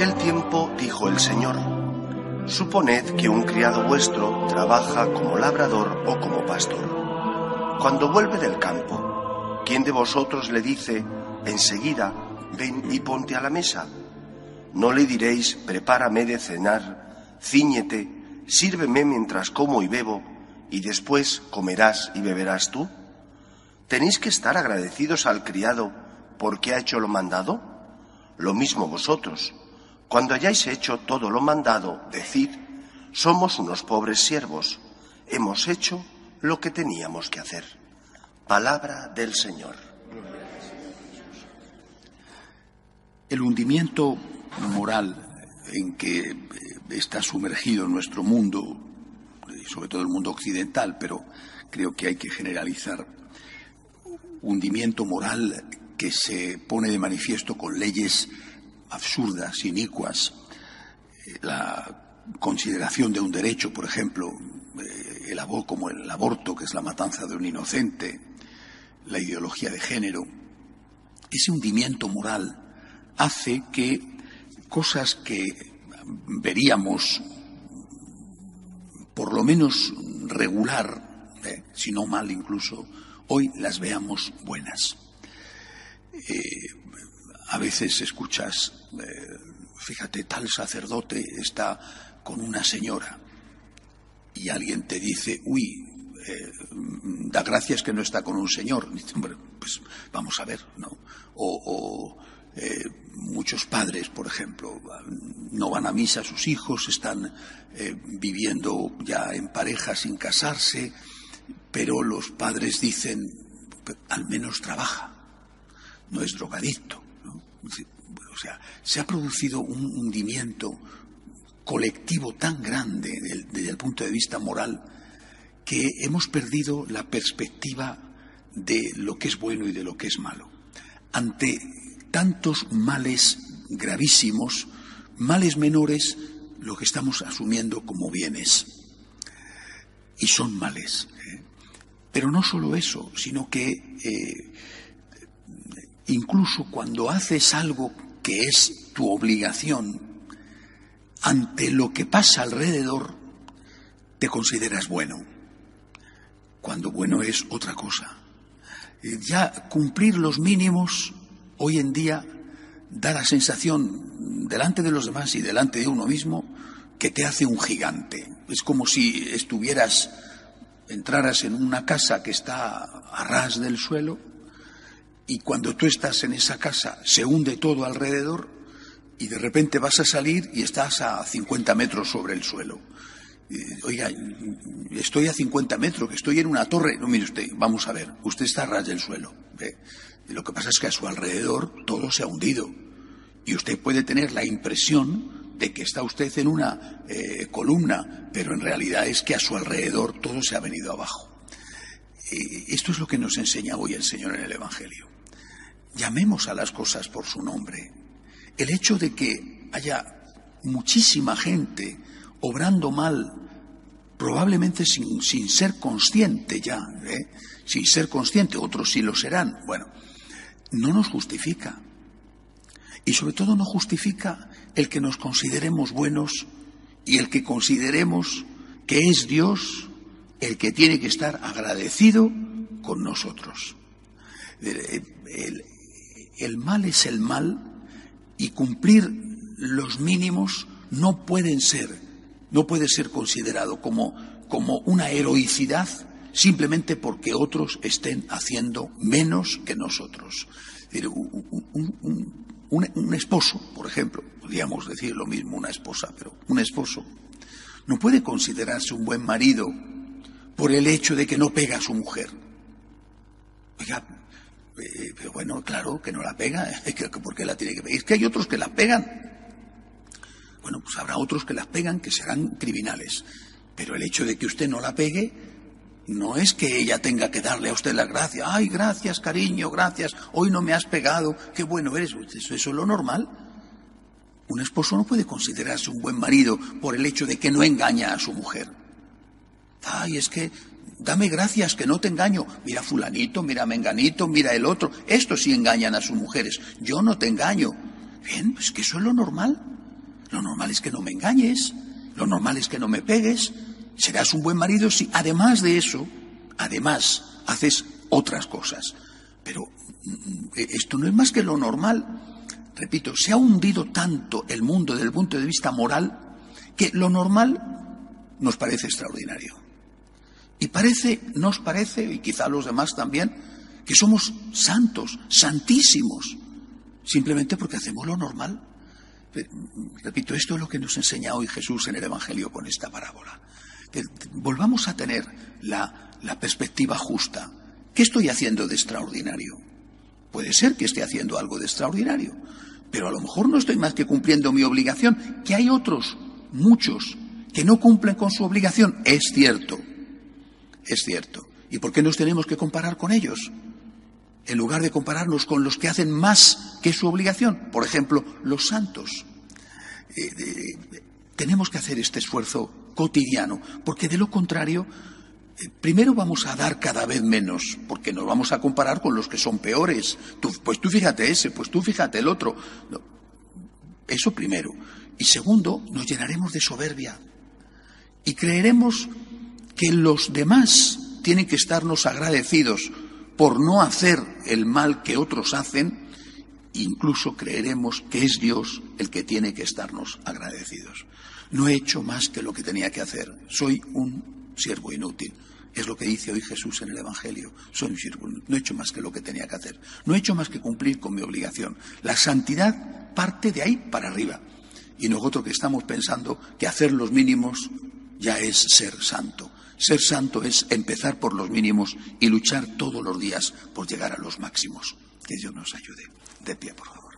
aquel tiempo dijo el Señor, Suponed que un criado vuestro trabaja como labrador o como pastor. Cuando vuelve del campo, ¿quién de vosotros le dice, enseguida, ven y ponte a la mesa? No le diréis, prepárame de cenar, ciñete, sírveme mientras como y bebo, y después comerás y beberás tú. ¿Tenéis que estar agradecidos al criado porque ha hecho lo mandado? Lo mismo vosotros. Cuando hayáis hecho todo lo mandado, decid, somos unos pobres siervos, hemos hecho lo que teníamos que hacer. Palabra del Señor. El hundimiento moral en que eh, está sumergido nuestro mundo, sobre todo el mundo occidental, pero creo que hay que generalizar, hundimiento moral que se pone de manifiesto con leyes absurdas, inicuas, eh, la consideración de un derecho, por ejemplo, eh, el aborto, como el aborto, que es la matanza de un inocente, la ideología de género, ese hundimiento moral hace que cosas que veríamos por lo menos regular, eh, si no mal incluso, hoy las veamos buenas. A veces escuchas, eh, fíjate, tal sacerdote está con una señora y alguien te dice, uy, da gracias que no está con un señor. pues vamos a ver, ¿no? o eh, muchos padres, por ejemplo, no van a misa, sus hijos están eh, viviendo ya en pareja sin casarse, pero los padres dicen, al menos trabaja, no es drogadicto. O sea, se ha producido un hundimiento colectivo tan grande desde el punto de vista moral que hemos perdido la perspectiva de lo que es bueno y de lo que es malo. Ante tantos males gravísimos, males menores, lo que estamos asumiendo como bienes. Y son males. ¿eh? Pero no solo eso, sino que eh, incluso cuando haces algo que es tu obligación, ante lo que pasa alrededor, te consideras bueno, cuando bueno es otra cosa. Eh, ya cumplir los mínimos hoy en día da la sensación delante de los demás y delante de uno mismo que te hace un gigante. Es como si estuvieras, entraras en una casa que está a ras del suelo y cuando tú estás en esa casa se hunde todo alrededor y de repente vas a salir y estás a 50 metros sobre el suelo. Oiga, estoy a 50 metros, que estoy en una torre. No, mire usted, vamos a ver, usted está a ras del suelo. Lo que pasa es que a su alrededor todo se ha hundido y usted puede tener la impresión de que está usted en una eh, columna, pero en realidad es que a su alrededor todo se ha venido abajo. esto es lo que nos enseña hoy el Señor en el Evangelio. Llamemos a las cosas por su nombre. El hecho de que haya muchísima gente obrando mal, probablemente sin, ser consciente ya, ¿eh? sin ser consciente, otros sí lo serán. Bueno, no nos justifica. Y sobre todo no justifica el que nos consideremos buenos y el que consideremos que es Dios el que tiene que estar agradecido con nosotros. El, mal es el mal y cumplir los mínimos no pueden ser, no puede ser considerado como, como una heroicidad simplemente porque otros estén haciendo menos que nosotros. Un, esposo, por ejemplo, podríamos decir lo mismo, una esposa, pero un esposo no puede considerarse un buen marido por el hecho de que no pega a su mujer. Oiga, eh, pero bueno, claro, que no la pega, ¿por qué la tiene que pegar? Es que hay otros que la pegan. Bueno, pues habrá otros que la pegan que serán criminales. Pero el hecho de que usted no la pegue no es que ella tenga que darle a usted la gracia. Ay, gracias, cariño, gracias. Hoy no me has pegado. Qué bueno eres. Eso, eso es lo normal. Un esposo no puede considerarse un buen marido por el hecho de que no engaña a su mujer. Ay, es que dame gracias que no te engaño. Mira fulanito, mira menganito, mira el otro. Estos sí engañan a sus mujeres. Yo no te engaño. Bien, pues que eso es lo normal. Lo normal es que no me engañes, lo normal es que no me pegues, serás un buen marido si además de eso, además haces otras cosas. Pero mm, esto no es más que lo normal. Repito, se ha hundido tanto el mundo desde el punto de vista moral que lo normal nos parece extraordinario. Y parece, nos parece, y quizá los demás también, que somos santos, santísimos, simplemente porque hacemos lo normal. Repito, esto es lo que nos enseña hoy Jesús en el Evangelio con esta parábola. Que volvamos a tener la perspectiva justa. ¿Qué estoy haciendo de extraordinario? Puede ser que esté haciendo algo de extraordinario, pero a lo mejor no estoy más que cumpliendo mi obligación, que hay otros, muchos, que no cumplen con su obligación. Es cierto, es cierto. ¿Y por qué nos tenemos que comparar con ellos? En lugar de compararnos con los que hacen más que su obligación, por ejemplo, los santos. Eh, tenemos que hacer este esfuerzo cotidiano, porque de lo contrario, eh, primero vamos a dar cada vez menos, porque nos vamos a comparar con los que son peores. pues tú fíjate ese, pues tú fíjate el otro. eso primero. Y segundo, nos llenaremos de soberbia y creeremos que los demás tienen que estarnos agradecidos por no hacer el mal que otros hacen, incluso creeremos que es Dios el que tiene que estarnos agradecidos. No he hecho más que lo que tenía que hacer. Soy un siervo inútil. Es lo que dice hoy Jesús en el Evangelio. Soy un siervo inútil. No he hecho más que lo que tenía que hacer. No he hecho más que cumplir con mi obligación. La santidad parte de ahí para arriba. Y nosotros que estamos pensando que hacer los mínimos ya es ser santo. Ser santo es empezar por los mínimos y luchar todos los días por llegar a los máximos. Que Dios nos ayude. De pie, por favor.